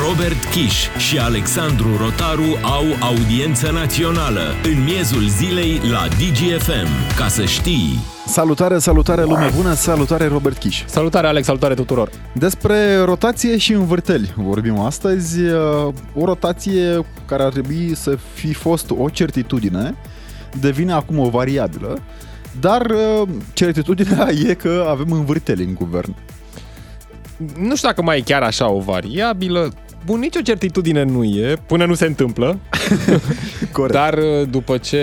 Robert Kiș și Alexandru Rotaru au audiență națională în miezul zilei la DGFM. Ca să știi... Salutare, salutare lume bună, salutare Robert Kiș. Salutare Alex, salutare tuturor. Despre rotație și învârteli vorbim astăzi. Uh, o rotație care ar trebui să fi fost o certitudine devine acum o variabilă, dar uh, certitudinea e că avem învârteli în guvern. Nu știu dacă mai e chiar așa o variabilă. Bun, nicio certitudine nu e, până nu se întâmplă. Corect. Dar uh, după ce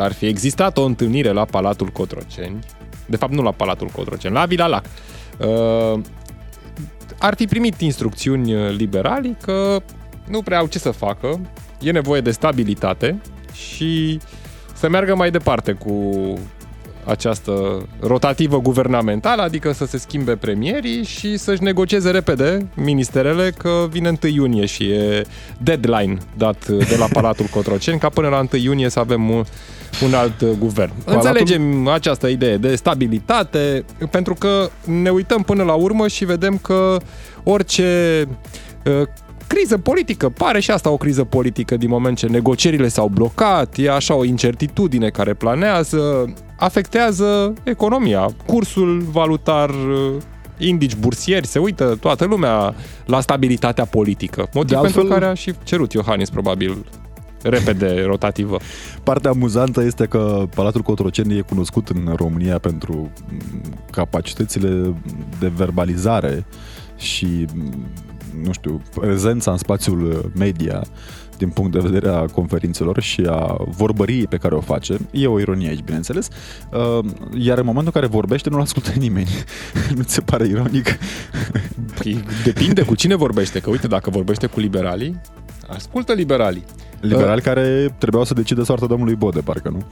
ar fi existat o întâlnire la Palatul Cotroceni, de fapt nu la Palatul Cotroceni, la Vila Lac, uh, ar fi primit instrucțiuni uh, liberali că nu prea au ce să facă, e nevoie de stabilitate și să meargă mai departe cu această rotativă guvernamentală, adică să se schimbe premierii și să-și negocieze repede ministerele că vine 1 iunie și e deadline dat de la Palatul Cotroceni ca până la 1 iunie să avem un, un alt guvern. Palatul... Înțelegem această idee de stabilitate pentru că ne uităm până la urmă și vedem că orice uh, criză politică. Pare și asta o criză politică din moment ce negocierile s-au blocat, e așa o incertitudine care planează, afectează economia, cursul valutar, indici bursieri, se uită toată lumea la stabilitatea politică. Motiv de pentru altfel... care a și cerut Iohannis probabil repede rotativă. Partea amuzantă este că Palatul Cotroceni e cunoscut în România pentru capacitățile de verbalizare și nu știu, prezența în spațiul media din punct de vedere a conferințelor și a vorbăriei pe care o face. E o ironie aici, bineînțeles. Uh, iar în momentul în care vorbește, nu-l ascultă nimeni. nu ți se pare ironic? Păi, depinde cu cine vorbește. Că uite, dacă vorbește cu liberalii, ascultă liberalii. Liberali uh, care trebuiau să decide soarta domnului Bode, parcă nu?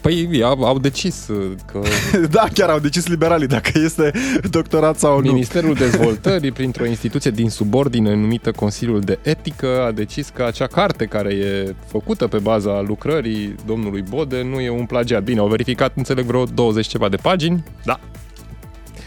Păi au, au decis uh, că... da, chiar au decis liberalii, dacă este doctorat sau nu. Ministerul Dezvoltării, printr-o instituție din subordine numită Consiliul de Etică, a decis că acea carte care e făcută pe baza lucrării domnului Bode nu e un plagiat. Bine, au verificat, înțeleg, vreo 20 ceva de pagini. Da.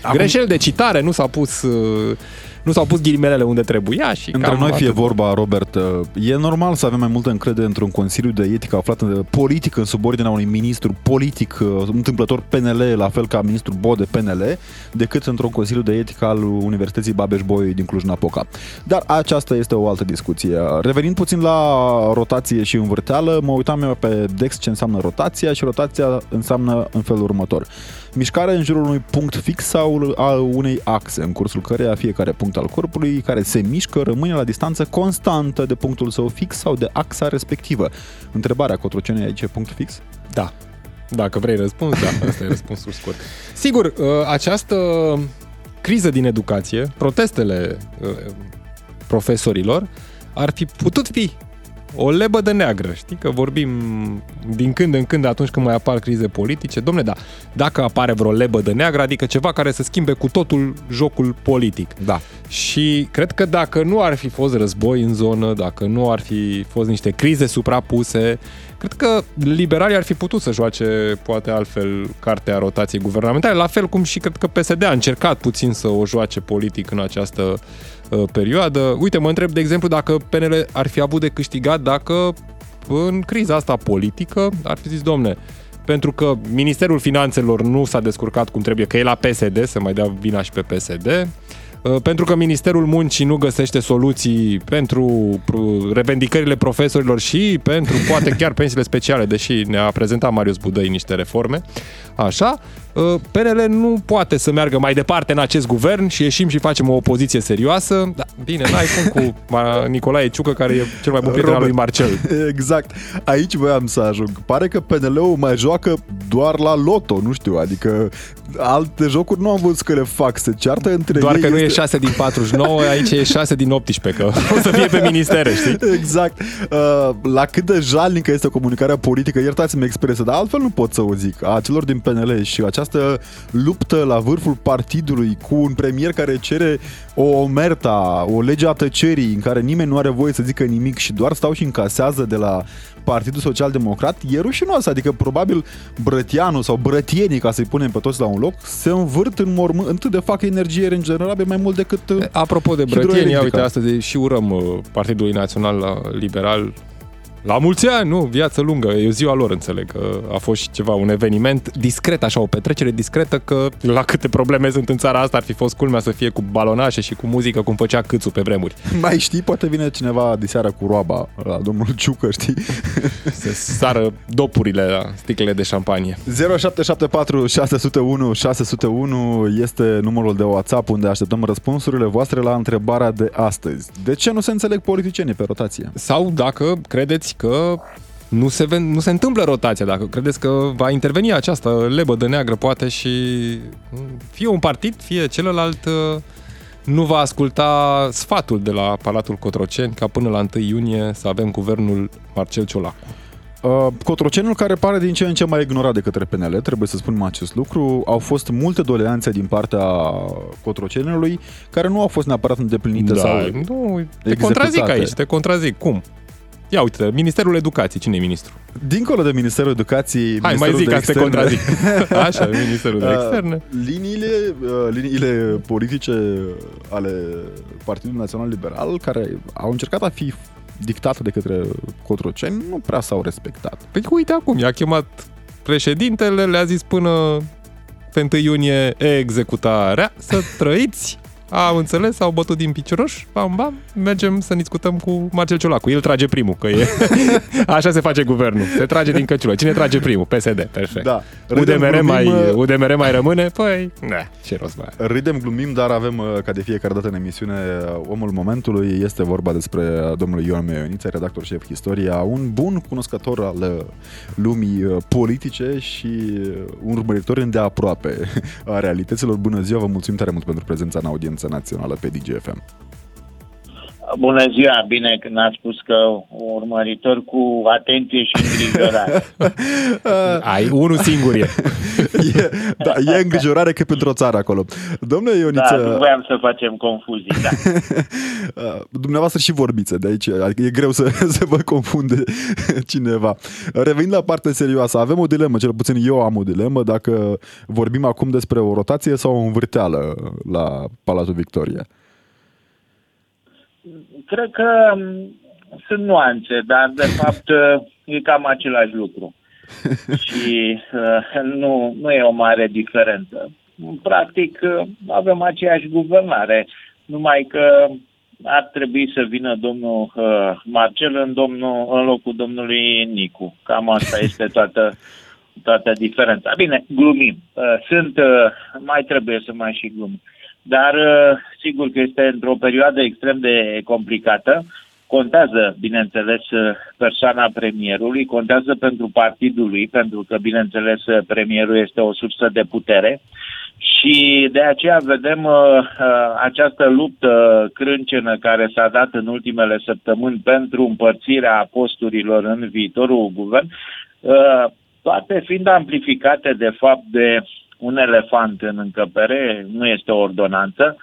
Acum... Greșel de citare, nu s-a pus... Uh, nu s-au pus ghilimelele unde trebuia și Între noi fie vorba, Robert, uh, e normal să avem mai multă încredere într-un Consiliu de Etică aflat în politică în subordinea unui ministru politic, uh, întâmplător PNL, la fel ca ministrul Bode PNL, decât într-un Consiliu de Etică al Universității Babeș-Bolyai din Cluj-Napoca. Dar aceasta este o altă discuție. Revenind puțin la rotație și învârteală, mă uitam eu pe Dex ce înseamnă rotația și rotația înseamnă în felul următor mișcare în jurul unui punct fix sau a unei axe, în cursul căreia fiecare punct al corpului care se mișcă rămâne la distanță constantă de punctul său fix sau de axa respectivă. Întrebarea, Cotrocene, aici e punct fix? Da. Dacă vrei răspuns, da, asta e răspunsul scurt. Sigur, uh, această criză din educație, protestele uh, profesorilor, ar fi putut fi o lebădă neagră, știi? Că vorbim din când în când atunci când mai apar crize politice. Domne, da, dacă apare vreo lebădă neagră, adică ceva care să schimbe cu totul jocul politic. Da. Și cred că dacă nu ar fi fost război în zonă, dacă nu ar fi fost niște crize suprapuse, cred că liberalii ar fi putut să joace poate altfel cartea rotației guvernamentale, la fel cum și cred că PSD a încercat puțin să o joace politic în această Uh, perioadă. Uite, mă întreb, de exemplu, dacă PNL ar fi avut de câștigat dacă în criza asta politică ar fi zis, domne, pentru că Ministerul Finanțelor nu s-a descurcat cum trebuie, că e la PSD, să mai dea vina și pe PSD, uh, pentru că Ministerul Muncii nu găsește soluții pentru revendicările profesorilor și pentru poate chiar pensiile speciale, deși ne-a prezentat Marius Budăi niște reforme, așa, Uh, PNL nu poate să meargă mai departe în acest guvern și ieșim și facem o opoziție serioasă. Da, bine, n-ai cum cu Nicolae Ciucă, care e cel mai bun prieten al lui Marcel. Exact. Aici voiam să ajung. Pare că PNL-ul mai joacă doar la loto, nu știu, adică alte jocuri nu am văzut că le fac, se ceartă între Doar ei. că este... nu e 6 din 49, aici e 6 din 18, că o să fie pe ministere, știi? Exact. Uh, la cât de jalnică este comunicarea politică, iertați-mi expresia, dar altfel nu pot să o zic, a celor din PNL și această această luptă la vârful partidului cu un premier care cere o omerta, o lege a tăcerii în care nimeni nu are voie să zică nimic și doar stau și încasează de la Partidul Social Democrat, e rușinos. Adică probabil Brătianu sau brătienii, ca să-i punem pe toți la un loc, se învârt în mormânt de fac energie regenerabilă mai mult decât Apropo de brătieni, uite, astăzi și urăm uh, Partidului Național Liberal la mulți ani, nu, viață lungă, e ziua lor, înțeleg. Că a fost și ceva, un eveniment discret, așa, o petrecere discretă, că la câte probleme sunt în țara asta ar fi fost culmea să fie cu balonașe și cu muzică, cum făcea câțu pe vremuri. Mai știi, poate vine cineva diseară cu roaba la domnul Ciucă, știi? Să sară dopurile la sticlele de șampanie. 0774 601 601 este numărul de WhatsApp unde așteptăm răspunsurile voastre la întrebarea de astăzi. De ce nu se înțeleg politicienii pe rotație? Sau dacă credeți că nu se, nu se întâmplă rotația, dacă credeți că va interveni această lebă de neagră, poate și fie un partid, fie celălalt uh, nu va asculta sfatul de la Palatul Cotroceni ca până la 1 iunie să avem guvernul Marcel Ciolacu. Uh, Cotrocenul care pare din ce în ce mai ignorat de către PNL, trebuie să spunem acest lucru. Au fost multe doleanțe din partea Cotrocenului care nu au fost neapărat îndeplinite da, sau nu, te contrazic aici, te contrazic. Cum? Ia uite, Ministerul Educației, cine e ministru? Dincolo de Ministerul Educației, Hai, Ministerul mai zic de ca să te contrazic. Așa, Ministerul de Externe. Liniile, uh, liniile politice ale Partidului Național Liberal, care au încercat a fi dictate de către Cotroceni, nu prea s-au respectat. Păi uite acum, i-a chemat președintele, le-a zis până pe 1 iunie executarea, să trăiți au înțeles, au bătut din picioruș, bam, bam, mergem să discutăm cu Marcel Ciolacu. El trage primul, că e... Așa se face guvernul. Se trage din căciulă. Cine trage primul? PSD, perfect. Da. Râdem, UDMR, glumim, mai, uh, UDMR mai rămâne? Păi, ne, ce rost mai Râdem, glumim, dar avem, uh, ca de fiecare dată în emisiune, uh, omul momentului. Este vorba despre domnul Ioan Meioniță, redactor șef Istoria, un bun cunoscător al lumii politice și un urmăritor îndeaproape a realităților. Bună ziua, vă mulțumim tare mult pentru prezența în audiență Piața Națională pe DGFM. Bună ziua, bine când ați spus că urmăritor cu atenție și îngrijorare. Ai unul singur e. e. Da, e îngrijorare că pentru o țară acolo. Domnule Ioniță... Da, nu voiam să facem confuzii, da. Dumneavoastră și vorbiți de aici, adică e greu să, să vă confunde cineva. Revenind la partea serioasă, avem o dilemă, cel puțin eu am o dilemă, dacă vorbim acum despre o rotație sau o învârteală la Palatul Victoria. Cred că mm, sunt nuanțe, dar de fapt e cam același lucru. și uh, nu, nu e o mare diferență. Practic uh, avem aceeași guvernare, numai că ar trebui să vină domnul uh, Marcel în, domnul, în locul domnului Nicu. Cam asta este toată, toată diferența. Bine, glumim. Uh, sunt, uh, mai trebuie să mai și glumim. Dar uh, sigur că este într-o perioadă extrem de complicată. Contează, bineînțeles, uh, persoana premierului, contează pentru partidul lui, pentru că, bineînțeles, uh, premierul este o sursă de putere. Și de aceea vedem uh, această luptă crâncenă care s-a dat în ultimele săptămâni pentru împărțirea posturilor în viitorul guvern, uh, toate fiind amplificate de fapt de un elefant în încăpere, nu este o ordonanță,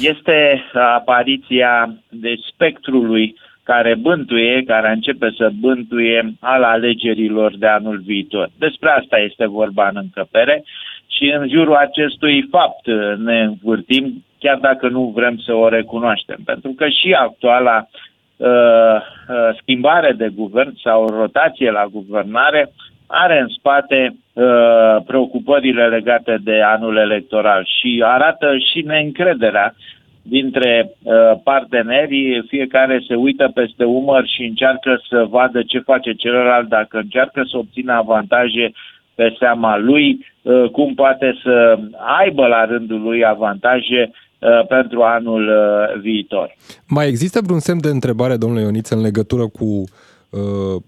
este apariția de spectrului care bântuie, care începe să bântuie al alegerilor de anul viitor. Despre asta este vorba în încăpere și în jurul acestui fapt ne învârtim, chiar dacă nu vrem să o recunoaștem. Pentru că și actuala uh, uh, schimbare de guvern sau rotație la guvernare are în spate uh, preocupările legate de anul electoral și arată și neîncrederea dintre uh, partenerii, fiecare se uită peste umăr și încearcă să vadă ce face celălalt, dacă încearcă să obțină avantaje pe seama lui, uh, cum poate să aibă la rândul lui avantaje uh, pentru anul uh, viitor. Mai există vreun semn de întrebare, domnule Ioniță, în legătură cu uh,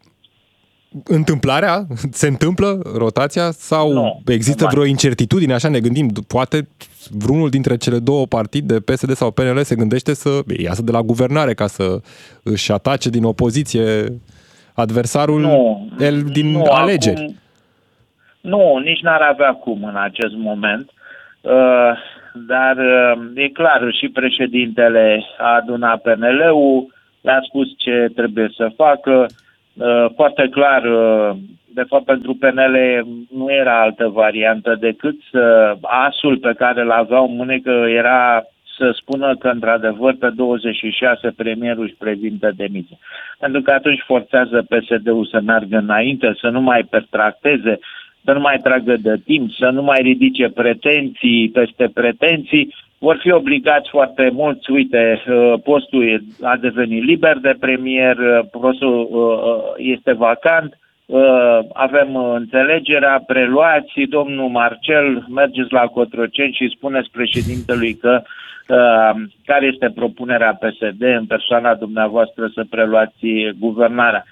întâmplarea? Se întâmplă rotația? Sau nu, există nu vreo incertitudine? Așa ne gândim, poate vreunul dintre cele două partide, PSD sau PNL, se gândește să iasă de la guvernare ca să își atace din opoziție adversarul nu, el din nu, alegeri. Acum, Nu, nici n-ar avea cum în acest moment. Uh, dar uh, e clar, și președintele a adunat PNL-ul, le-a spus ce trebuie să facă. Uh, foarte clar, de fapt pentru PNL nu era altă variantă decât să asul pe care l-aveau în mânecă era să spună că, într-adevăr, pe 26 premierul își prezintă demisia. Pentru că atunci forțează PSD-ul să meargă înainte, să nu mai pertracteze, să nu mai tragă de timp, să nu mai ridice pretenții peste pretenții, vor fi obligați foarte mulți, uite, uh, postul a devenit liber de premier, uh, postul uh, este vacant, avem înțelegerea, preluați, domnul Marcel, mergeți la Cotroceni și spuneți președintelui că care este propunerea PSD în persoana dumneavoastră să preluați guvernarea.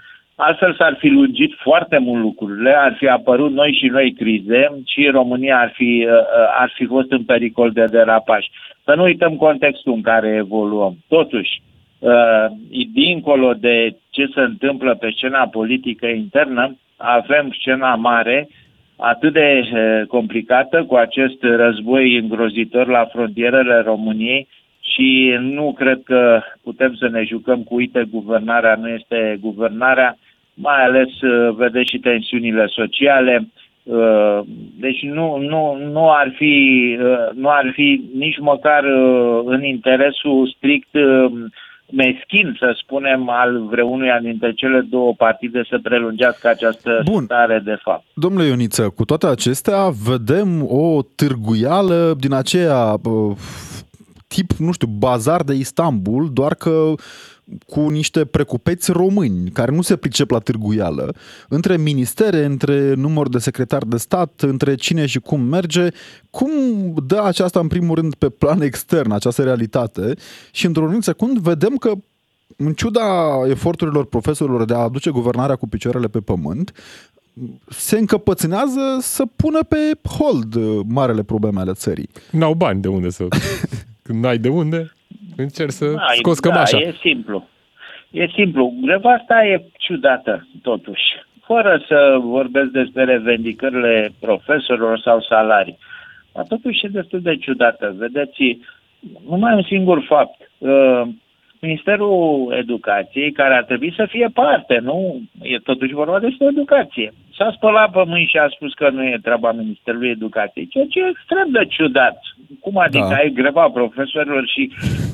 Altfel s-ar fi lungit foarte mult lucrurile, ar fi apărut noi și noi crize și România ar fi, uh, uh, ar fi fost în pericol de derapaj. Să nu uităm contextul în care evoluăm. Totuși, uh, dincolo de ce se întâmplă pe scena politică internă, avem scena mare, atât de complicată, cu acest război îngrozitor la frontierele României, și nu cred că putem să ne jucăm cu, uite, guvernarea nu este guvernarea, mai ales uh, vedeți și tensiunile sociale. Uh, deci nu, nu, nu, ar fi, uh, nu ar fi nici măcar în interesul strict meschin, să spunem, al vreunuia dintre cele două partide să prelungească această Bun. stare de fapt. Domnule Ioniță, cu toate acestea vedem o târguială din aceea tip, nu știu, bazar de Istanbul, doar că cu niște precupeți români care nu se pricep la târguială, între ministere, între număr de secretar de stat, între cine și cum merge, cum dă aceasta în primul rând pe plan extern, această realitate și într-un anumit secund vedem că în ciuda eforturilor profesorilor de a aduce guvernarea cu picioarele pe pământ, se încăpățânează să pună pe hold marele probleme ale țării. N-au bani de unde să... Când n-ai de unde, încerci să Ai, scoți cămașa. Da, e simplu. E simplu. Greva asta e ciudată, totuși. Fără să vorbesc despre revendicările profesorilor sau salarii. Dar totuși e destul de ciudată. Vedeți, numai un singur fapt. Uh, Ministerul Educației, care ar trebui să fie parte, nu? E totuși vorba despre educație. S-a spălat pe mâini și a spus că nu e treaba Ministerului Educației, ceea ce e extrem de ciudat. Cum adică da. ai greva profesorilor și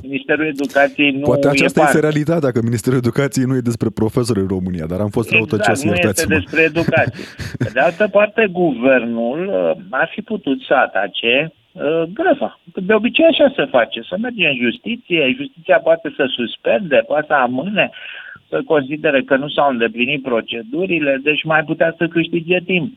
Ministerul Educației nu Poate aceasta e este realitatea, că Ministerul Educației nu e despre profesori în România, dar am fost exact, răutăcioși, nu este despre educație. Pe de altă parte, guvernul uh, ar fi putut să atace uh, greva. De obicei așa se face, să merge în justiție, justiția poate să suspende, poate să amâne, să considere că nu s-au îndeplinit procedurile, deci mai putea să câștige timp.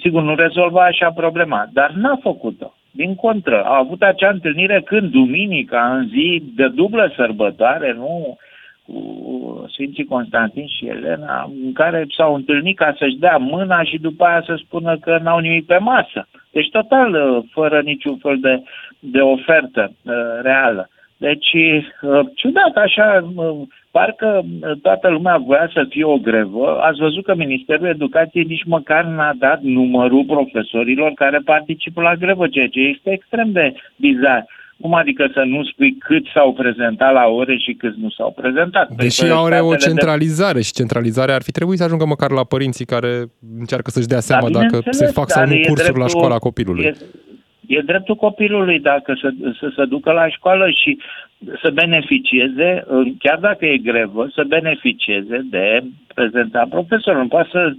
Sigur, nu rezolva așa problema, dar n-a făcut-o. Din contră, a avut acea întâlnire când duminica, în zi de dublă sărbătoare, nu cu Sfinții Constantin și Elena, în care s-au întâlnit ca să-și dea mâna și după aia să spună că n-au nimic pe masă. Deci total uh, fără niciun fel de, de ofertă uh, reală. Deci, uh, ciudat, așa, uh, parcă uh, toată lumea voia să fie o grevă. Ați văzut că Ministerul Educației nici măcar n-a dat numărul profesorilor care participă la grevă, ceea ce este extrem de bizar. Cum adică să nu spui cât s-au prezentat la ore și cât nu s-au prezentat? Păi Deși are o centralizare de... și centralizarea ar fi trebuit să ajungă măcar la părinții care încearcă să-și dea seama da, dacă se fac sau nu cursuri dreptul, la școala copilului. E, E dreptul copilului dacă să, să se ducă la școală și să beneficieze, chiar dacă e grevă, să beneficieze de prezența profesorului. Poate să,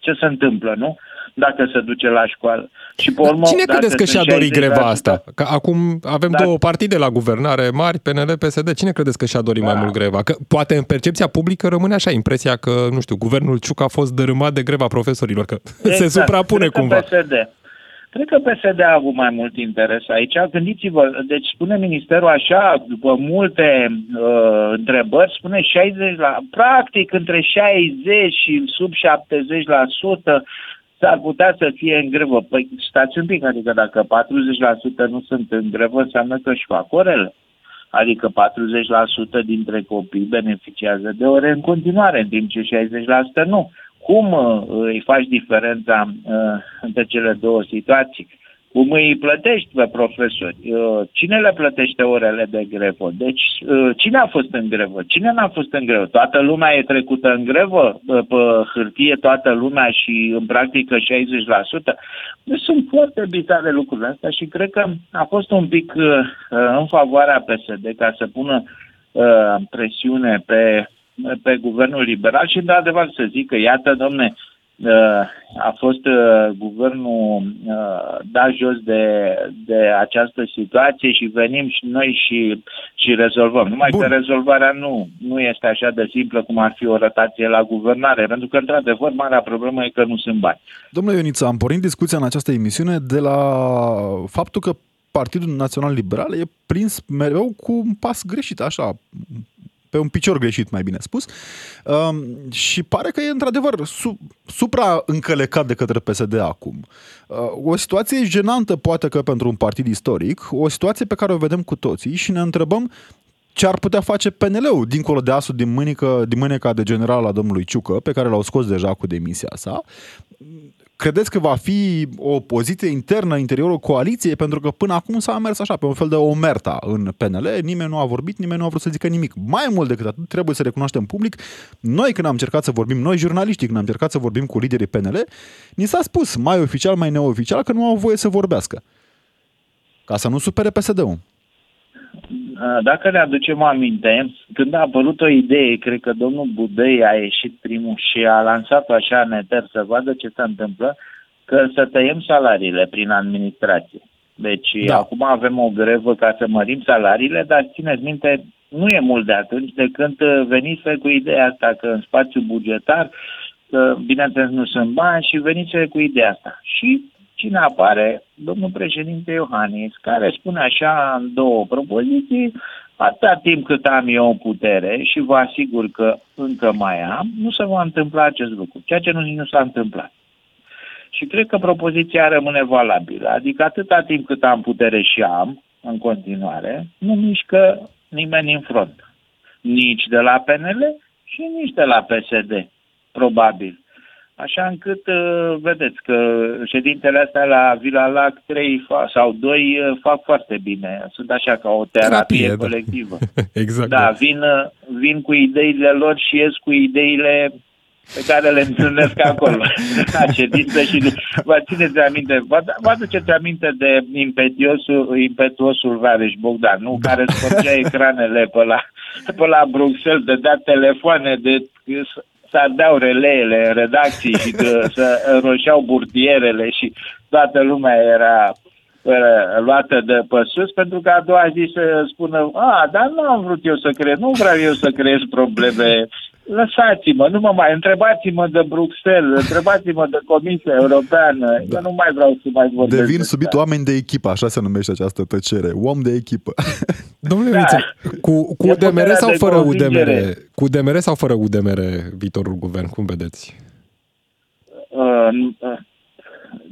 ce se întâmplă, nu? Dacă se duce la școală. Și pe urmă, Cine credeți că și-a dorit greva asta? Că acum avem da. două partide la guvernare mari, PNL, PSD. Cine credeți că și-a dorit da. mai mult greva? Că poate în percepția publică rămâne așa impresia că, nu știu, guvernul Ciuc a fost dărâmat de greva profesorilor, că exact. se suprapune Cred cumva. PSD. Cred că PSD a avut mai mult interes aici. Gândiți-vă, deci spune ministerul așa, după multe uh, întrebări, spune 60 la, practic între 60 și sub 70 la sută s-ar putea să fie în grevă. Păi stați un pic, adică dacă 40% nu sunt în grevă, înseamnă că își fac orele. Adică 40% dintre copii beneficiază de ore în continuare, în timp ce 60% nu. Cum uh, îi faci diferența uh, între cele două situații? Cum îi plătești pe profesori? Uh, cine le plătește orele de grevă? Deci, uh, cine a fost în grevă? Cine n-a fost în grevă? Toată lumea e trecută în grevă? Pe hârtie toată lumea și în practică 60%? Deci sunt foarte bizare lucrurile astea și cred că a fost un pic uh, în favoarea PSD ca să pună presiune pe, pe guvernul liberal și de adevăr să zic că iată, domne, a fost uh, guvernul uh, dat jos de, de această situație și venim și noi și, și rezolvăm. Numai Bun. că rezolvarea nu, nu este așa de simplă cum ar fi o rotație la guvernare, pentru că, într-adevăr, marea problemă e că nu sunt bani. Domnule Ioniță, am pornit discuția în această emisiune de la faptul că Partidul Național Liberal e prins mereu cu un pas greșit, așa, pe un picior greșit, mai bine spus, um, și pare că e într-adevăr su- supra-încălecat de către PSD acum. Uh, o situație jenantă, poate că pentru un partid istoric, o situație pe care o vedem cu toții și ne întrebăm ce ar putea face PNL-ul, dincolo de asul din, mânică, din mâneca de general a domnului Ciucă, pe care l-au scos deja cu demisia sa, credeți că va fi o poziție internă în interiorul coaliției? Pentru că până acum s-a mers așa, pe un fel de omerta în PNL, nimeni nu a vorbit, nimeni nu a vrut să zică nimic. Mai mult decât atât, trebuie să recunoaștem public, noi când am încercat să vorbim, noi jurnaliștii când am încercat să vorbim cu liderii PNL, ni s-a spus, mai oficial, mai neoficial, că nu au voie să vorbească. Ca să nu supere PSD-ul. Dacă ne aducem aminte, când a apărut o idee, cred că domnul Budăi a ieșit primul și a lansat-o așa în eter să vadă ce se întâmplă, că să tăiem salariile prin administrație. Deci da. acum avem o grevă ca să mărim salariile, dar țineți minte, nu e mult de atunci de când venise cu ideea asta că în spațiu bugetar, că bineînțeles nu sunt bani și venise cu ideea asta. Și cine apare? Domnul președinte Iohannis, care spune așa în două propoziții, atâta timp cât am eu putere și vă asigur că încă mai am, nu se va întâmpla acest lucru, ceea ce nu, nu s-a întâmplat. Și cred că propoziția rămâne valabilă, adică atâta timp cât am putere și am, în continuare, nu mișcă nimeni în front. Nici de la PNL și nici de la PSD, probabil. Așa încât uh, vedeți că ședintele astea la Vila Lac 3 sau 2 uh, fac foarte bine. Sunt așa ca o terapie Terapie, da. colectivă. Da. exact. Da, vin, uh, vin cu ideile lor și ies cu ideile pe care le întâlnesc acolo. La ședință și vă țineți aminte, vă, vă aduceți aminte de impetuosul, impetuosul Vareș Bogdan, nu? Da. Care scorgea ecranele pe la, pe la Bruxelles, de dat telefoane, de să ardeau releele în redacții și că să roșeau burtierele și toată lumea era luată de pe sus, pentru că a doua zi să spună, a, dar nu am vrut eu să creez, nu vreau eu să creez probleme lăsați-mă, nu mă mai, întrebați-mă de Bruxelles, întrebați-mă de Comisia Europeană, da. eu nu mai vreau să mai vorbesc. Devin subit oameni de echipă, așa se numește această tăcere, om de echipă. Domnule da. Viță, cu, cu UDMR sau fără UDMR? Cu UDMR sau fără UDMR viitorul guvern, cum vedeți? Uh, uh,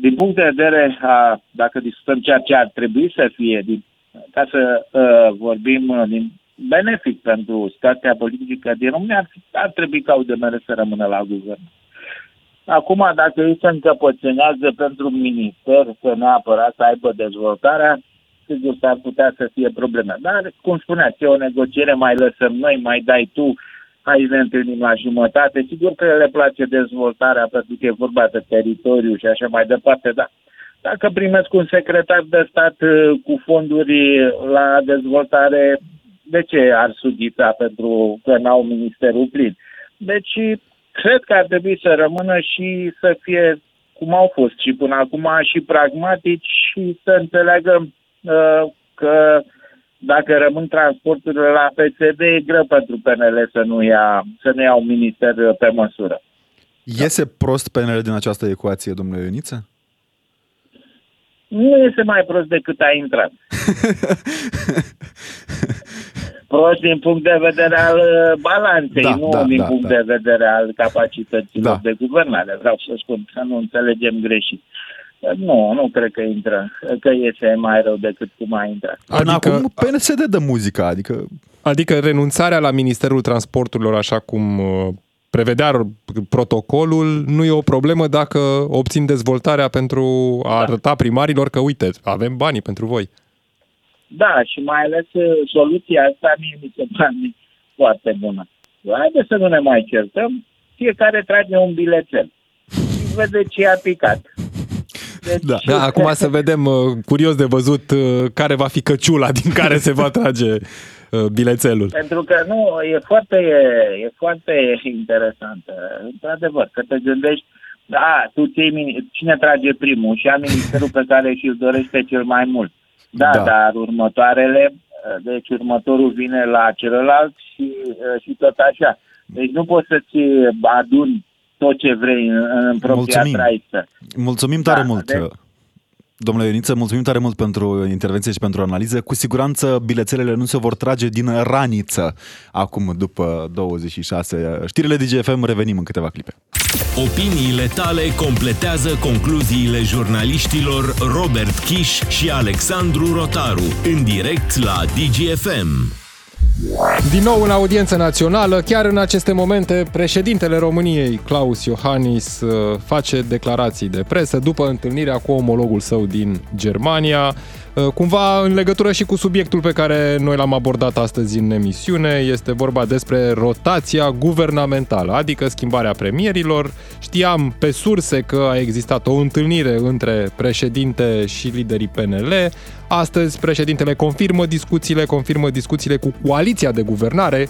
din punct de vedere, a, dacă discutăm ceea ce ar trebui să fie, din, ca să uh, vorbim uh, din benefic pentru situația politică din România, ar, ar trebui ca UDMR să rămână la guvern. Acum, dacă ei se încăpățânează pentru un minister să neapărat să aibă dezvoltarea, sigur s-ar putea să fie probleme. Dar, cum spuneați, e o negociere, mai lăsăm noi, mai dai tu, hai ne întâlnim la jumătate. Sigur că le place dezvoltarea pentru că e vorba de teritoriu și așa mai departe, dar dacă primesc un secretar de stat uh, cu fonduri la dezvoltare, de ce ar sughita pentru că n-au ministerul plin? Deci, cred că ar trebui să rămână și să fie cum au fost și până acum și pragmatici și să înțeleagă uh, că dacă rămân transporturile la PSD, e greu pentru PNL să nu ia, să nu ia un minister pe măsură. Iese prost PNL din această ecuație, domnule Ioniță? Nu este mai prost decât a intrat. prost din punct de vedere al uh, balanței, da, nu da, din da, punct da. de vedere al capacităților da. de guvernare. Vreau să spun să nu înțelegem greșit. Nu, nu cred că intră, că iese mai rău decât cum a intrat. Adică, acum PSD de muzică, adică... Adică renunțarea la Ministerul Transporturilor, așa cum uh, prevedea protocolul, nu e o problemă dacă obțin dezvoltarea pentru a arăta primarilor că, uite, avem banii pentru voi. Da, și mai ales uh, soluția asta mie mi se pare foarte bună. Haideți să nu ne mai certăm, fiecare trage un bilețel și vede ce a picat. Deci, da. da, acum să vedem, uh, curios de văzut, uh, care va fi căciula din care se va trage bilețelul. Pentru că nu, e foarte, e, e foarte interesant. Într-adevăr, că te gândești, da, tu ții, cine trage primul și a ministerul pe care și-l dorește cel mai mult. Da, da, dar următoarele, deci următorul vine la celălalt și, și tot așa. Deci nu poți să-ți aduni tot ce vrei în, în propria Mulțumim. traiță. Mulțumim tare da, mult. Deci, Domnule Ioniță, mulțumim tare mult pentru intervenție și pentru analiză. Cu siguranță bilețelele nu se vor trage din raniță acum după 26. Știrile DGFM revenim în câteva clipe. Opiniile tale completează concluziile jurnaliștilor Robert Kiș și Alexandru Rotaru în direct la DGFM. Din nou în audiență națională, chiar în aceste momente, președintele României, Claus Iohannis, uh, face declarații de presă după întâlnirea cu omologul său din Germania. Uh, cumva în legătură și cu subiectul pe care noi l-am abordat astăzi în emisiune, este vorba despre rotația guvernamentală, adică schimbarea premierilor. Știam pe surse că a existat o întâlnire între președinte și liderii PNL. Astăzi președintele confirmă discuțiile, confirmă discuțiile cu coaliția de guvernare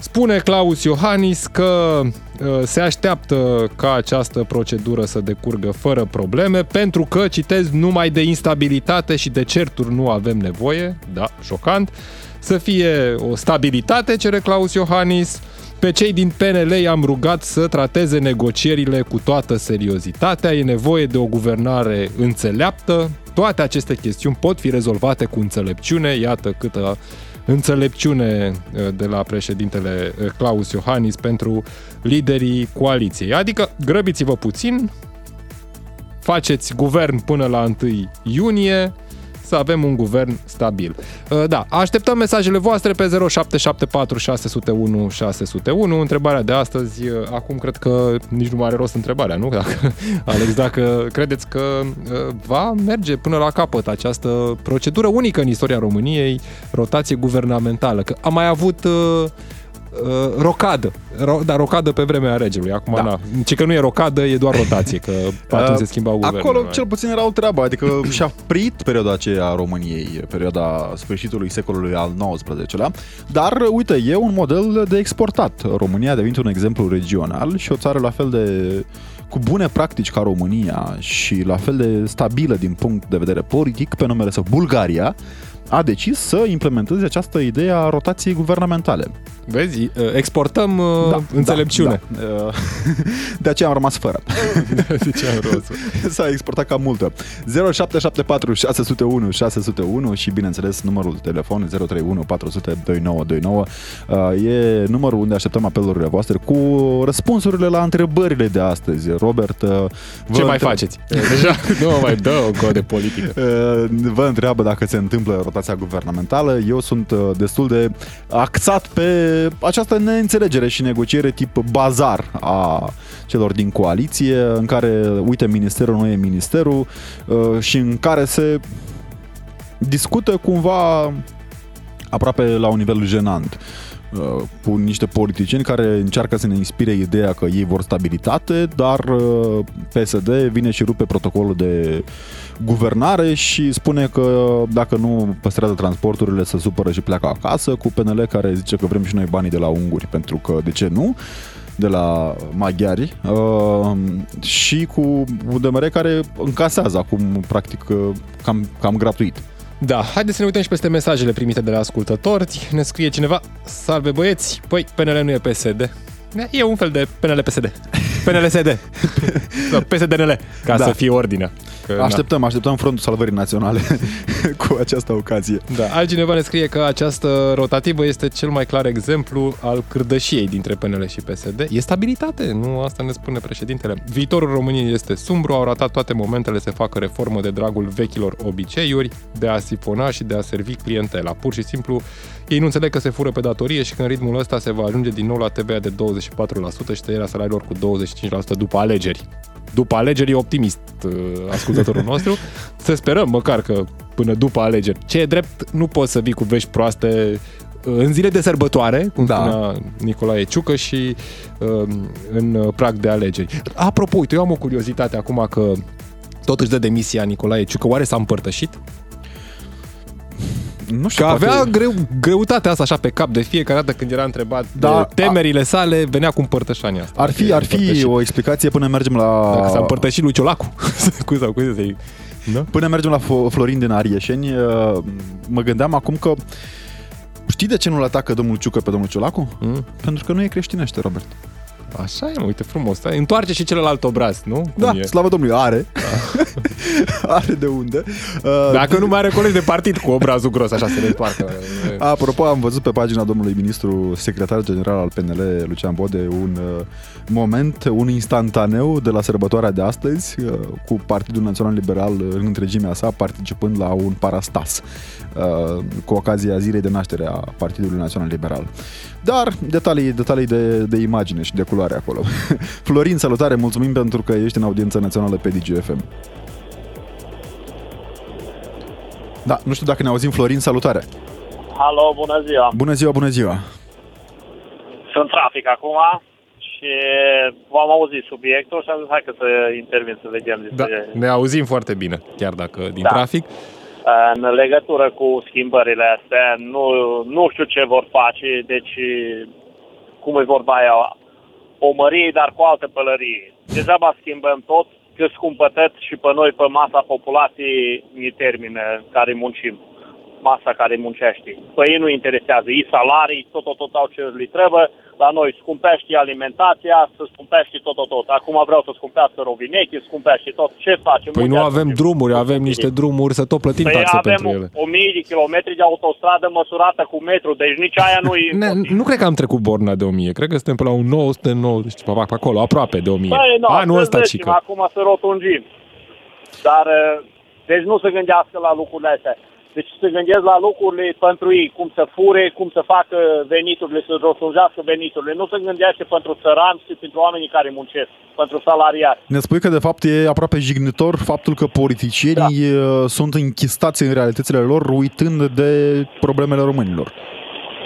Spune Claus Iohannis că uh, se așteaptă ca această procedură să decurgă fără probleme, pentru că, citez, numai de instabilitate și de certuri nu avem nevoie, da, șocant, să fie o stabilitate, cere Claus Iohannis, pe cei din PNL i-am rugat să trateze negocierile cu toată seriozitatea, e nevoie de o guvernare înțeleaptă, toate aceste chestiuni pot fi rezolvate cu înțelepciune, iată câtă înțelepciune uh, de la președintele uh, Claus Iohannis pentru liderii coaliției. Adică grăbiți-vă puțin, faceți guvern până la 1 iunie, să avem un guvern stabil. Uh, da, așteptăm mesajele voastre pe 0774 601 601. Întrebarea de astăzi, uh, acum cred că nici nu mai are rost întrebarea, nu? Dacă, Alex, dacă credeți că uh, va merge până la capăt această procedură unică în istoria României, rotație guvernamentală, că am mai avut uh, rocadă. Ro- dar rocadă pe vremea regelui. Acum, da. na. Ce că nu e rocadă, e doar rotație, că atunci se schimbau guvernele. Acolo cel puțin era o treabă, adică și-a prit perioada aceea a României, perioada sfârșitului secolului al XIX-lea, dar uite, e un model de exportat. România a devenit un exemplu regional și o țară la fel de cu bune practici ca România și la fel de stabilă din punct de vedere politic, pe numele său Bulgaria, a decis să implementeze această idee a rotației guvernamentale. Vezi, uh, exportăm uh, da, înțelepciune. Da, da. De aceea am rămas fără. De ce am rămas S-a exportat cam multă. 0774 601 601 și bineînțeles numărul de telefon 031 400 2929 e numărul unde așteptăm apelurile voastre cu răspunsurile la întrebările de astăzi. Robert, ce mai faceți? Deja nu mai dă o cod de politică. Vă întreabă dacă se întâmplă rotația guvernamentală. Eu sunt destul de axat pe această neînțelegere și negociere tip bazar a celor din coaliție, în care, uite, ministerul nu e ministerul uh, și în care se discută cumva aproape la un nivel jenant uh, cu niște politicieni care încearcă să ne inspire ideea că ei vor stabilitate, dar uh, PSD vine și rupe protocolul de guvernare și spune că dacă nu păstrează transporturile să supără și pleacă acasă, cu PNL care zice că vrem și noi banii de la unguri, pentru că de ce nu? de la maghiari uh, și cu UDMR care încasează acum practic uh, cam, cam gratuit. Da, haideți să ne uităm și peste mesajele primite de la ascultători. Ne scrie cineva, salve băieți, păi PNL nu e PSD. E un fel de PNL-PSD. PNL-SD. PSDNL, ca da. să fie ordinea. că... Așteptăm, așteptăm frontul salvării naționale cu această ocazie. Da, altcineva ne scrie că această rotativă este cel mai clar exemplu al cârdășiei dintre PNL și PSD. E stabilitate, nu asta ne spune președintele. Viitorul României este sumbru, au ratat toate momentele să facă reformă de dragul vechilor obiceiuri, de a sifona și de a servi clientela. Pur și simplu, ei nu înțeleg că se fură pe datorie și că în ritmul ăsta se va ajunge din nou la TVA de 24% și tăierea salariilor cu 25% după alegeri. După alegeri e optimist uh, ascultătorul nostru. Să sperăm măcar că până după alegeri. Ce e drept, nu poți să vii cu vești proaste uh, în zile de sărbătoare, cum Da. spunea Nicolae Ciucă și uh, în uh, prag de alegeri. Apropo, uite, eu am o curiozitate acum că tot își dă demisia Nicolae Ciucă, oare s-a împărtășit? Nu știu, Că avea poate- greu, greutatea asta așa pe cap de fiecare dată când era întrebat Da, da, de temerile sale, venea cu împărtășania asta. Ar fi, ar fi Împărtășit. o explicație până mergem la... Dacă s-a împărtășit lui Ciolacu. cu sau cu să da? Până mergem la Fo- Florin din Arieșeni, uh, mă gândeam acum că Știi de ce nu-l atacă domnul Ciucă pe domnul Ciolacu? Mm? Pentru că nu e creștinește, Robert. Așa e, mă, uite frumos. Da? Întoarce și celălalt obraz, nu? Cum Da, e? slavă Domnului, are. are de unde. Uh, Dacă nu mai are colegi de partid cu obrazul gros, așa se le întoarcă. Apropo, am văzut pe pagina domnului ministru, secretar general al PNL, Lucian Bode, un uh, moment, un instantaneu de la sărbătoarea de astăzi, uh, cu Partidul Național Liberal în întregimea sa, participând la un parastas, uh, cu ocazia zilei de naștere a Partidului Național Liberal. Dar detalii, detalii de, de imagine și de culoare acolo. Florin, salutare, mulțumim pentru că ești în audiență națională pe DGFM. Da, nu știu dacă ne auzim, Florin, salutare. Alo, bună ziua! Bună ziua, bună ziua. Sunt trafic acum și v-am auzit subiectul și am zis hai că să intervin să vedem Da, despre... ne auzim foarte bine, chiar dacă din Da. trafic. În legătură cu schimbările astea, nu, nu știu ce vor face, deci cum e vorba aia, o mărie, dar cu altă pălărie. Degeaba schimbăm tot, că scumpătăți și pe noi, pe masa populației, ne termină care muncim. Masa care muncește. Pe ei nu interesează. Ei salarii, tot, tot, tot au ce li trebuie. La noi scumpește alimentația, să scumpește tot, tot, tot. Acum vreau să scumpească rovineche, scumpește tot. Ce facem? Păi Unde nu ajungem? avem drumuri, avem niște drumuri să tot plătim Păi taxe avem pentru ele. o mii de kilometri de autostradă măsurată cu metru, deci nici aia nu e... Ne, nu cred că am trecut borna de 1000, cred că suntem pe la un 990 ceva pe acolo, aproape de 1000. Păi, no, Anul să ăsta, zicem, cică. Acum să rotunjim. Dar, uh, deci nu se gândească la lucrurile astea. Deci se gândesc la lucrurile pentru ei, cum să fure, cum să facă veniturile, să rotunjească veniturile. Nu se gândește pentru țărani și pentru oamenii care muncesc, pentru salariați. Ne spui că de fapt e aproape jignitor faptul că politicienii da. sunt închistați în realitățile lor uitând de problemele românilor.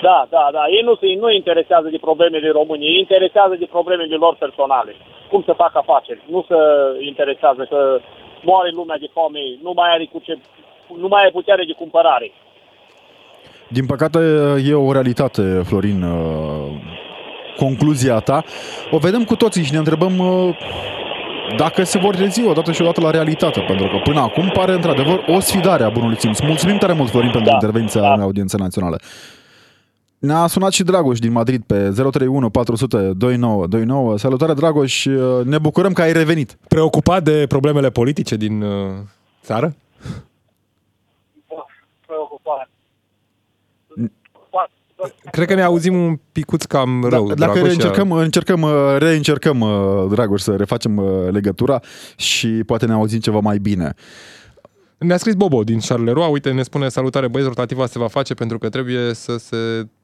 Da, da, da. Ei nu se nu îi interesează de problemele României, ei interesează de problemele lor personale. Cum să facă afaceri. Nu se interesează că moare lumea de foame, nu mai are cu ce, nu mai are putere de cumpărare. Din păcate e o realitate, Florin, uh, concluzia ta. O vedem cu toții și ne întrebăm uh, dacă se vor rezi odată și odată la realitate, pentru că până acum pare într-adevăr o sfidare a bunului simț. Mulțumim tare mult, Florin, pentru Da, intervenția da. în audiența națională. Ne-a sunat și Dragoș din Madrid pe 031 400 2929. Salutare, Dragoș! Uh, Ne bucurăm că ai revenit. Preocupat de problemele politice din uh, țară? Cred că ne auzim un picuț cam rău, Da, dacă Dragoș, încercăm, încercăm, uh, reîncercăm, uh, Dragoș, să refacem uh, legătura și poate ne auzim ceva mai bine. Ne-a scris Bobo din Charleroi, uite, ne spune salutare băieți, rotativa se va face pentru că trebuie să se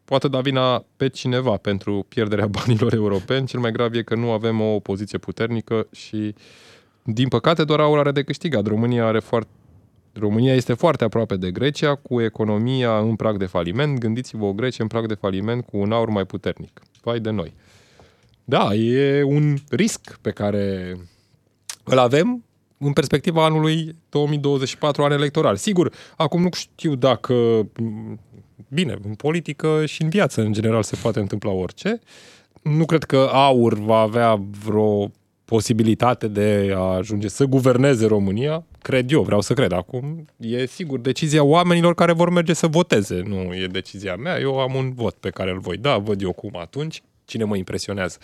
poată da vina pe cineva pentru pierderea banilor europeni. Cel mai grav e că nu avem o opoziție puternică și, din păcate, doar aur are de câștigat. România are foarte România este foarte aproape de Grecia, cu economia în prag de faliment. Gândiți-vă o Grecie în prag de faliment cu un aur mai puternic. Vai de noi. Da, e un risc pe care îl avem în perspectiva anului 2024, an electoral. Sigur, acum nu știu dacă... Bine, în politică și în viață, în general, se poate întâmpla orice. Nu cred că aur va avea vreo posibilitate de a ajunge să guverneze România. Cred eu, vreau să cred. Acum e sigur decizia oamenilor care vor merge să voteze. Nu e decizia mea. Eu am un vot pe care îl voi da, văd eu cum atunci. Cine mă impresionează.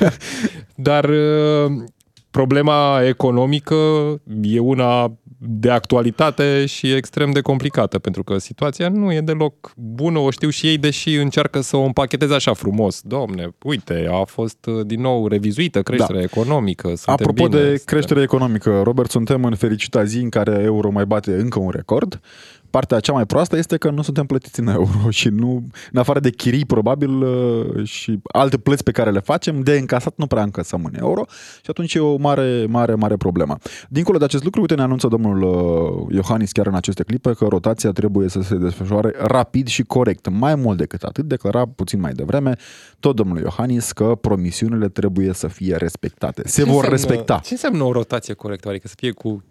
Dar problema economică e una de actualitate și extrem de complicată, pentru că situația nu e deloc bună, o știu și ei, deși încearcă să o împacheteze așa frumos. Domne, uite, a fost uh, din nou revizuită creșterea da. economică. Suntem Apropo bine, de creștere economică, Robert, suntem în fericita zi în care euro mai bate încă un record. Partea cea mai proastă este că nu suntem plătiți în euro și nu, în afară de chirii probabil uh, și alte plăți pe care le facem, de încasat nu prea încasăm în euro și atunci e o mare, mare, mare problemă. Dincolo de acest lucru, uite, ne anunță domnul uh, Iohannis chiar în aceste clipe că rotația trebuie să se desfășoare rapid și corect. Mai mult decât atât, declara puțin mai devreme tot domnul Iohannis că promisiunile trebuie să fie respectate. Se Ce vor înseamnă- respecta. Ce înseamnă o rotație corectă? Adică să fie cu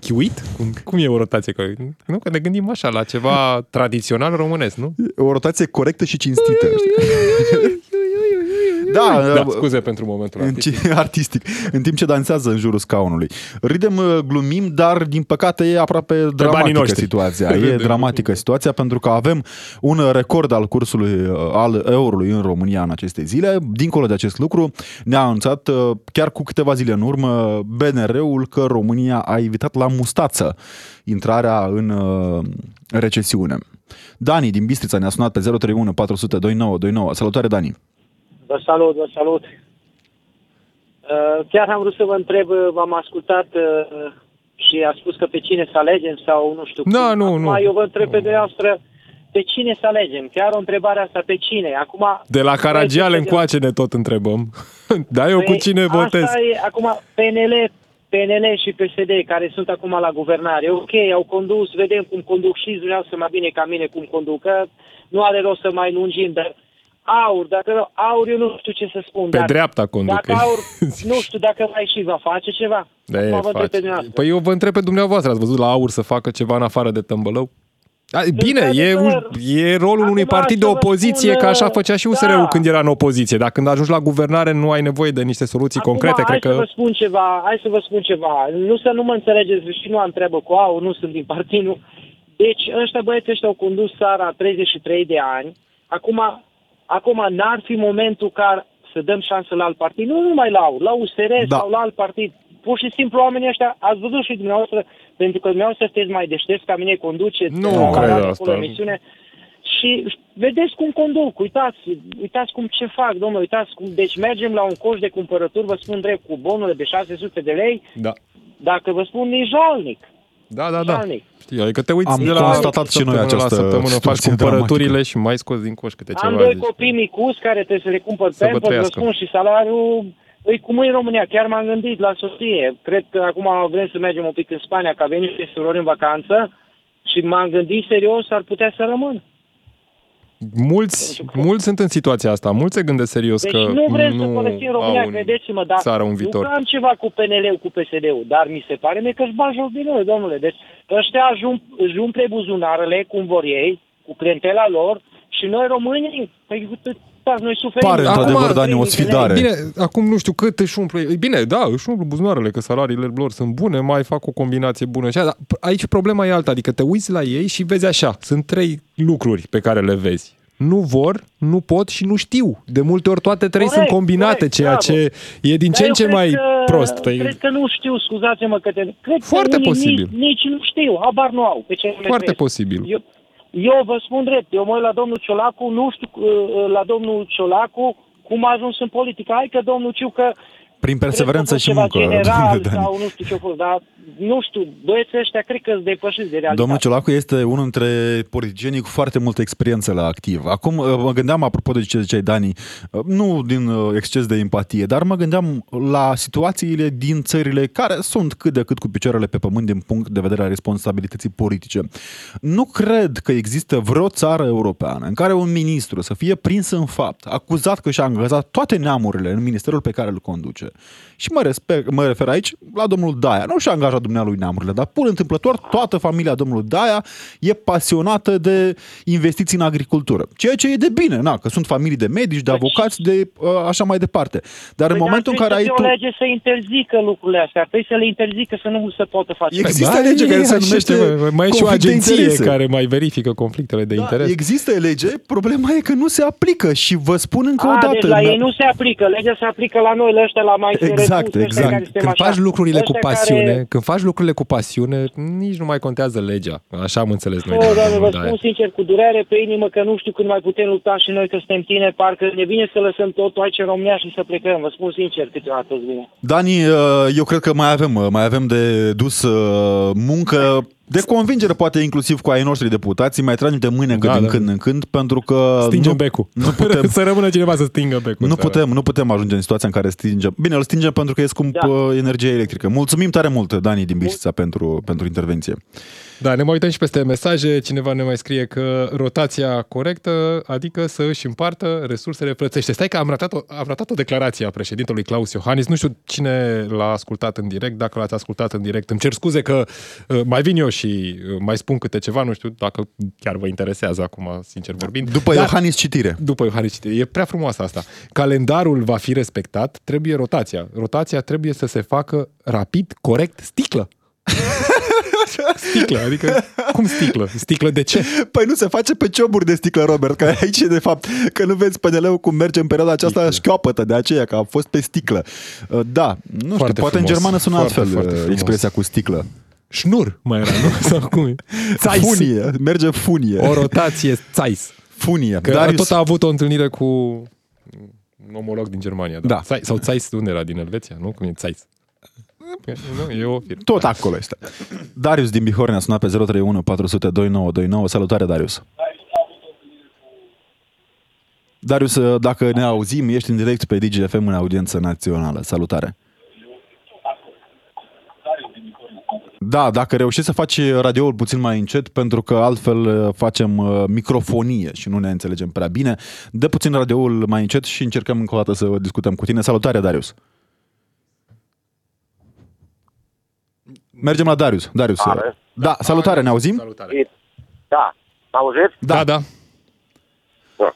chiuit? Cum, cum e o rotație corectă? Nu, că ne gândim așa, la ceva tradițional românesc, nu? O rotație corectă și cinstită. Știi? Da, Da, uh, scuze pentru momentul în artistic. ce, artistic, în timp ce dansează în jurul scaunului. Ridem, uh, glumim, dar din păcate e aproape banii dramatică noștri. situația. E Râdem, dramatică situația pentru că avem un record al cursului uh, al eurului în România în aceste zile. Dincolo de acest lucru, ne-a anunțat uh, chiar cu câteva zile în urmă BNR-ul că România a evitat la mustață intrarea în uh, recesiune. Dani din Bistrița ne-a sunat pe 031 400 2929. Salutare, Dani! Vă salut, vă salut. Uh, Chiar am vrut să vă întreb, uh, v-am ascultat uh, și a spus că pe cine să alegem sau nu știu Da, cum. nu, Acum nu. eu vă întreb pe dumneavoastră, pe cine să alegem? Chiar o întrebare asta, pe cine? Acum, De la Caragiale Păi, încoace ne tot întrebăm. Da, eu cu Păi, cine votez? Asta e, acum, PNL, PNL și PSD, care sunt acum la guvernare, ok, au condus, vedem cum conduc și dumneavoastră mai bine ca mine cum conduc, că nu are rost să mai lungim, dar aur, dacă aur, eu nu știu ce să spun. Pe dar dreapta conduc. Dacă aur, nu știu dacă mai și va face ceva. Da, Acum e, vă întreb face. pe dumneavoastră. Păi eu vă întreb pe dumneavoastră, ați văzut la AUR să facă ceva în afară de tâmbălău? Da, bine, e, un, Într-adevăr. e rolul unui Acum partid de să vă opoziție, spun, că așa făcea și USR-ul da. când era în opoziție. Dar când ajungi la guvernare nu ai nevoie de niște soluții Acum, concrete, hai cred să că... vă spun ceva, hai să vă spun ceva. Nu să nu mă înțelegeți și nu am treabă cu aur, nu sunt din partid, nu. Deci ăștia băieți ăștia au condus țara 33 de ani. Acum, acum n-ar fi momentul ca să dăm șansă la alt partid, nu numai la aur, la USR Da. sau la alt partid. Pur și simplu oamenii ăștia, ați văzut și dumneavoastră, pentru că dumneavoastră sunteți mai deștepți ca mine, conduceți Nu la cred radio, asta. acolo emisiune, și vedeți cum conduc, uitați, uitați cum ce fac, domnule, uitați cum, deci mergem la un coș de cumpărături, vă spun drept, cu bonurile de 600 de lei, Da. dacă vă spun, e jalnic. Da, da, da. Jalnic. Știi, adică te uiți Am de la constatat și noi săptămână această la săptămână, faci situație cumpărăturile dramatică. și mai scoți din coș câte Am ceva. doi zici. copii micuți care trebuie să le cumpăr Să vă pe vă trăiască. spun, și salariul îi cum e în România. Chiar m-am gândit la soție. Cred că acum vrem să mergem un pic în Spania, că a venit și surori în vacanță și m-am gândit serios, ar putea să rămân. Mulți, mulți sunt în situația asta, mulți se gândesc serios Deci că nu vrem să nu părăsim România, au în credeți-mă, dar țară un nu viitor. că am ceva cu PNL-ul, cu PSD-ul, dar mi se pare mie că își bagi joc din noi, domnule. Deci ăștia ajung, își umple buzunarele cum vor ei, cu clientela lor și noi românii, păi, da, noi suferim. Pare, Acum, într-adevăr, Dani, o trei sfidare. Bine, acum nu știu cât își umple. Bine, da, își umplu buzunarele, că salariile lor sunt bune, mai fac o combinație bună. Și aia, dar aici problema e alta, adică te uiți la ei și vezi așa, sunt trei lucruri pe care le vezi. Nu vor, nu pot și nu știu. De multe ori toate trei Corect, sunt combinate, corect, ceea bravo. ce e din ce Dar în eu ce cred mai că, prost. Păi, Cred că nu știu, scuzați-mă că te... Cred Foarte că unii posibil. Nici, nici nu știu, habar nu au pe ce le Foarte trăiesc. posibil. Eu, eu vă spun drept, eu mă uit la domnul Ciolacu, nu știu uh, la domnul Ciolacu cum a ajuns în politică. Hai că domnul Ciu că Prin perseverență cred că și a fost muncă, ceva general domnule Dani. sau nu știu ce a fost, dar nu știu, băieții ăștia cred că sunt depășiți de realitate. Domnul Ciolacu este unul dintre politicienii cu foarte multă experiență la activ. Acum uh, mă gândeam, apropo de ce ziceai, Dani, uh, nu din uh, exces de empatie, dar mă gândeam la situațiile din țările care sunt cât de cât cu picioarele pe pământ din punct de vedere a responsabilității politice. Nu cred că există vreo țară europeană în care un ministru să fie prins în fapt, acuzat că și-a angajat toate neamurile în ministerul pe care îl conduce. Și mă, respect, mă refer aici la domnul Daia. Nu și-a angajat dumnealui neamurile, dar pur întâmplător toată familia domnului Daia e pasionată de investiții în agricultură. Ceea ce e de bine, na, că sunt familii de medici, de avocați, de uh, așa mai departe. Dar în Păi, momentul în dar care ai trebuie tu... să fie o lege să interzică lucrurile astea. Trebuie să le interzică să nu se poată face. Există Da, lege e care se așa numește ceva. Mai e și o conflict de agenție interese. care mai verifică conflictele de Da, interes. există lege, problema e că nu se aplică și vă spun încă A, o dată. deci la mi-a- ei nu se aplică. Legea se aplică la noi, la ăștia, la mai fi Exact, redus, ăștia exact. care suntem Când așa. faci lucrurile cu Ăștia pasiune, Care... când faci lucrurile cu pasiune, nici nu mai contează legea. Așa am înțeles noi. de Oh, la doamne, vă domnul Daia. spun sincer, cu durere pe inimă, că nu știu când mai putem lupta și noi că suntem tineri, parcă ne vine să lăsăm totul aici în România și să plecăm. Vă spun sincer câteodată îți vine. Dani, uh, eu cred că mai avem, uh, mai avem de dus uh, muncă de convingere, poate inclusiv cu ai noștri deputații, mai tragem de mâine Da, da, din da. când în când, pentru că Stingem nu, becul. nu putem, să rămână cineva să stingă becul. nu, în țară. putem, nu putem ajunge în situația în care stingem. Bine, îl stingem pentru că e scump Da. da. energia electrică. Mulțumim tare mult, Dani din Bistrița, pentru, pentru intervenție. Da, ne mai uităm și peste mesaje. Cineva ne mai scrie că rotația corectă, adică să își împartă resursele frățește. Stai că am ratat, o, am ratat o declarație a președintelui Claus Iohannis. Nu știu cine l-a ascultat în direct, dacă l-ați ascultat în direct. Îmi cer scuze că uh, mai vin eu și uh, mai spun câte ceva, nu știu dacă chiar vă interesează acum, sincer vorbind. După Dar- Iohannis citire. după Iohannis Citire. E prea frumoasă asta. Calendarul va fi respectat, trebuie rotația. Rotația trebuie să se facă rapid, corect, sticlă. sticlă, adică cum sticlă? Sticlă de ce? Păi nu se face pe cioburi de sticlă, Robert, că aici e de fapt, că nu vezi PNL-ul cum merge în perioada aceasta Sticlă. șchioapătă de aceea, că a fost pe sticlă. Uh, Da, nu știu, Foarte poate în frumos. germană sună Foarte, altfel foarte uh, frumos. expresia cu sticlă. Șnur mai era, nu? Sau cum e? Țais. Funie, merge funie. O rotație țais. Funie. Că Darius, tot a avut o întâlnire cu un omolog din Germania. Da. Da. Țai- sau Țais, de unde era? Din Elveția, nu? Cum e Țais? Nu, e o firmă. tot acolo este. Darius din Bihor ne-a sunat pe 031 400 2929. Salutare, Darius. Darius, uh, dacă ne auzim, ești în direct pe DGFM în audiență națională. Salutare. Da, dacă reușești să faci radioul puțin mai încet, pentru că altfel uh, facem uh, microfonie și nu ne înțelegem prea bine, dă puțin radioul mai încet și încercăm încă o dată să discutăm cu tine. Salutare, Darius! Mergem la Darius. Darius. Are. Da, salutare, ne auzim? Salutare. Da, auziți? Da, da. Da.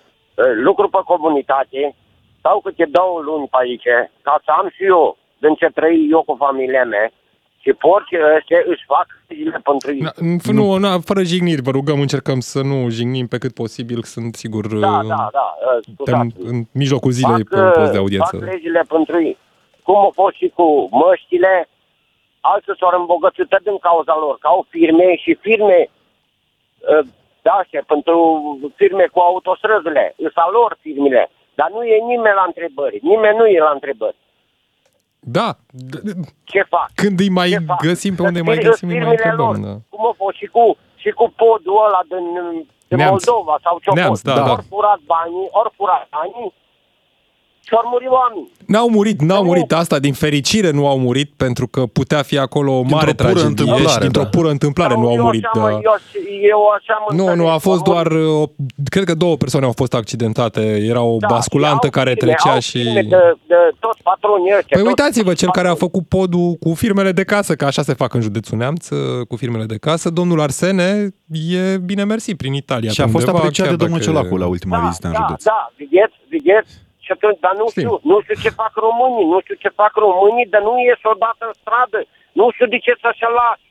Lucru pe comunitate, stau câte două luni pe aici, ca să am și eu din ce trăi eu cu familia mea și porcii ăștia își fac zile pentru ei. Na, f- nu, nu, fără jigniri, vă rugăm, încercăm să nu jignim pe cât posibil, sunt sigur Da, da, da, uh, suntem scuzați. în mijlocul zilei pe fac, post de uh, audiență. Fac legile pentru ei. Cum a fost și cu măștile, alții s-au îmbogățit din cauza lor, că au firme și firme uh, de astea, pentru firme cu autostrăzile, îs a lor firmele. Dar nu e nimeni la întrebări, nimeni nu e la întrebări. Da, d- d- Ce fac? când îi mai Ce fac? găsim pe Să unde mai fir- găsim, îi mai firmele întrebăm. lor. Da. Cum a fost și cu, și cu podul ăla din, din Neamț. Moldova sau ce-a Neamț, fost. da, da. Ori furat banii, ori furat banii și ori muri oameni. N-au murit, n-au Nu. murit. Asta din fericire nu au murit pentru că putea fi acolo o mare Dintr-o pură tragedie întâmplare, și dintr-o da. pură întâmplare nu au eu murit. Așa, Da. mă, eu, eu așa mă Nu, nu, înțeleg. a fost Au doar, murit. o, cred că două persoane au fost accidentate. Era o Da, basculantă au care firme, trecea au și... firme De, de toți patronii ăștia. Păi toți uitați-vă, cel care a patroni. făcut podul cu firmele de casă, că așa se fac în județul Neamț, cu firmele de casă, domnul Arsene e bine mersi prin Italia. Și a pe fost undeva, apreciat de chiar domnul dacă- Ciolacu la ultima da, vizită în da, județ. Da, vedeți, vedeți? Și atunci, dar nu Știm. știu, nu știu ce fac românii, nu știu ce fac românii, dar nu ies odată în stradă. Nu știu de ce să se lași.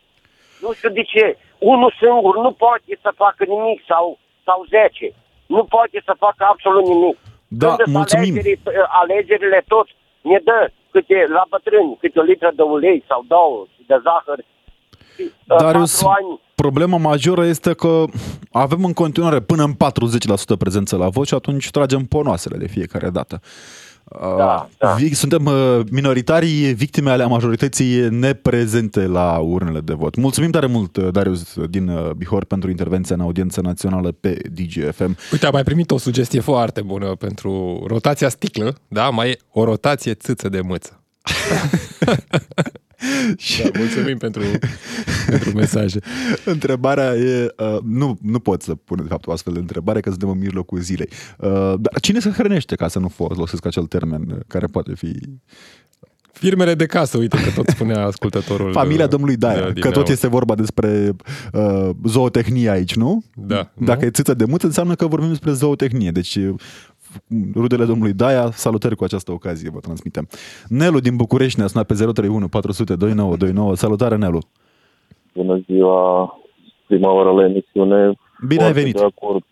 Nu știu de ce. Unul singur nu poate să facă nimic sau, sau zece. Nu poate să facă absolut nimic. Da, Când sunt mulțumim. Alegerile, alegerile tot ne dă câte, la bătrâni, câte o litră de ulei sau două și de zahăr. Și, uh, Darius, patru ani. problema majoră este că avem în continuare până în 40% prezență la vot și atunci tragem ponoasele de fiecare dată. Da, da. Vi- Suntem uh, minoritarii victime ale majorității neprezente la urnele de vot. Mulțumim tare mult, uh, Darius din uh, Bihor, pentru intervenția în audiență națională pe DGFM. Uite, am mai primit o sugestie foarte bună pentru rotația sticlă, da? Mai e o rotație țâță de mâță. da, mulțumim pentru, pentru mesaje. Întrebarea e, uh, nu, nu pot să pun de fapt o astfel de întrebare, că suntem în mijlocul zilei. Uh, dar cine se hrănește ca să nu folosesc acel termen uh, care poate fi Firmele de casă, uite că tot spunea ascultătorul. familia uh, domnului Daia, din că tot Neamț. este vorba despre uh, zootehnie aici, nu? Da. Dacă nu? e țâță de mâță, înseamnă că vorbim despre zootehnie. Deci uh, rudele domnului Daia, salutări cu această ocazie, vă transmitem. Nelu din București ne-a sunat pe 031 400 2929. Salutare, Nelu! Bună ziua, prima oară la emisiune. Bine ai Foarte venit! De acord,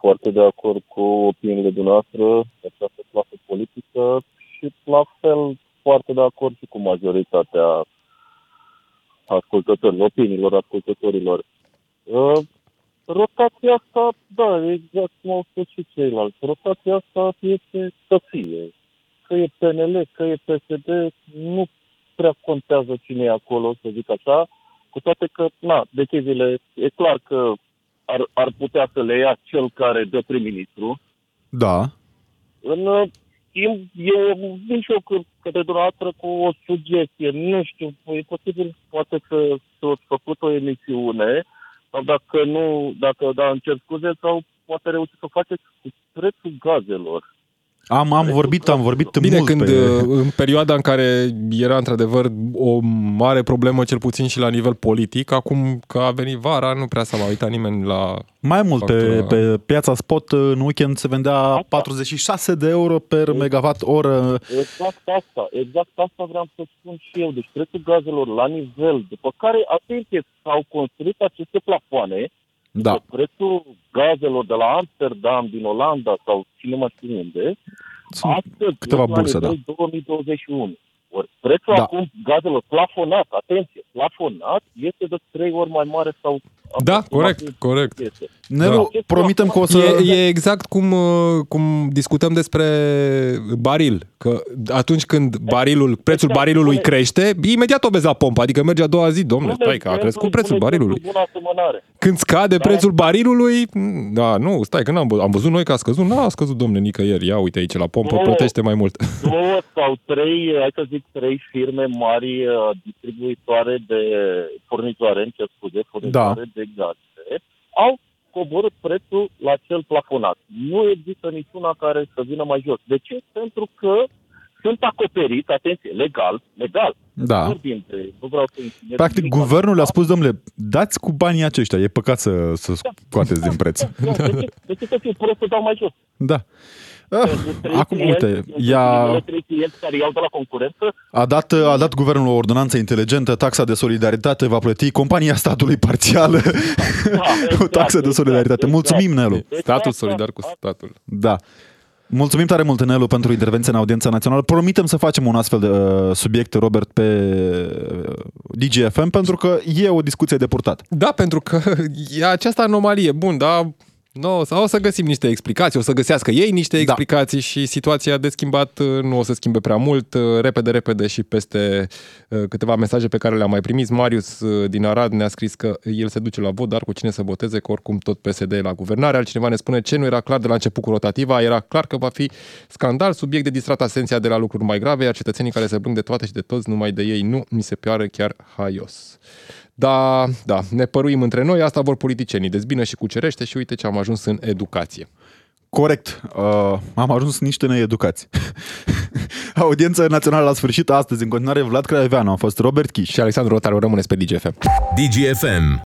foarte de acord cu opiniile dumneavoastră, de această clasă politică și la fel foarte de acord și cu majoritatea ascultătorilor, opiniilor ascultătorilor. Uh, rotația asta, da, exact cum au spus și ceilalți, rotația asta este să fie. Că e PNL, că e PSD, nu prea contează cine e acolo, să zic așa, cu toate că, na, deciziile, e clar că ar, ar putea să le ia cel care dă prim-ministru. Da. În uh, schimb, eu vin și eu cu- către dumneavoastră cu o sugestie. Nu știu, e posibil poate să, să ați făcut o emisiune, sau dacă nu, dacă da, îmi cer scuze, sau poate reuși să faceți cu prețul gazelor. Am, am vorbit, am vorbit Bine, mult când pe... uh, în perioada în care era într-adevăr o mare problemă, cel puțin și la nivel politic, acum că a venit vara, nu prea s-a mai uitat nimeni la... Mai mult, pe, factura. pe piața spot în weekend se vendea 46 de euro per megawatt oră. Exact asta, exact asta vreau să spun și eu. Deci prețul gazelor la nivel, după care, atenție, s-au construit aceste plafoane, Da. Deci prețul gazelor de la Amsterdam, din Olanda sau cine mai știu unde, Sunt astăzi câteva este la burse, da. nivel 2021. Ori prețul Da. acum gazelor plafonat, atenție, plafonat, este de trei ori mai mare sau Da, aproximativ corect, corect. este. Nelu, Da. promitem că o să... E, e exact cum, uh, cum discutăm despre baril, că atunci când barilul, prețul Exact. barilului Bune. crește, imediat o vezi la pompă, adică merge a doua zi, domnule, Bune stai că a exemplu, crescut prețul bune barilului. exemplu, bună asemănare. Când scade Da. prețul barilului, m, da, nu, stai, că n-am văzut, am văzut noi că a scăzut, n-a scăzut, domnule, nicăieri, ia uite aici la pompă, Nu. plătește mai mult. două sau trei, hai să zic, trei firme mari uh, distribuitoare de furnizoare, îmi cer scuze, furnizoare de gaze, au coborât prețul la cel plafonat. Nu există niciuna care să vină mai jos. De ce? Pentru că sunt acoperiți, atenție, legal, legal. Da. Nu vorbim de- nu vreau să insinuez Practic, nimic, guvernul le-a spus, domnule, dați cu banii aceștia, e păcat să, să scoateți din preț. Da, de, ce, de ce să fiu prost să dau mai jos? Da. Ah, Pentru trei acum, clienți, uite, pentru ea primele trei clienți care iau de la concurență, a dat, a dat guvernul o ordonanță inteligentă, taxa de solidaritate va plăti compania statului parțială cu exact, taxă de exact, solidaritate. exact. Mulțumim, Nelu. Statul asta- solidar cu statul. Da. Mulțumim tare mult, Nelu, pentru intervenția în audiența națională. Promitem să facem un astfel de uh, subiect, Robert, pe uh, DGFM, pentru că e o discuție de purtat. Da, pentru că e această anomalie. Bun, da, no, sau o să găsim niște explicații, o să găsească ei niște Da. explicații și situația de schimbat uh, nu o să schimbe prea mult. Uh, Repede, repede și peste uh, câteva mesaje pe care le-am mai primit. Marius uh, din Arad ne-a scris că el se duce la vot, dar cu cine să voteze, că oricum tot PSD e la guvernare. Altcineva ne spune ce nu era clar de la început cu rotativa, era clar că va fi scandal, subiect de distrat atenția de la lucruri mai grave, iar cetățenii care se plâng de toate și de toți, numai de ei nu, mi se pare chiar haios. Da, da, ne păruim între noi, asta vor politicienii, dezbină și cucerește și uite ce am ajuns în educație. Corect. Uh, am ajuns niște needucați. Audiența națională la sfârșit astăzi, în continuare, Vlad Craioveanu, a fost Robert Chiș. Și Alexandru Rotaru, rămâneți pe DGFM. DGFM.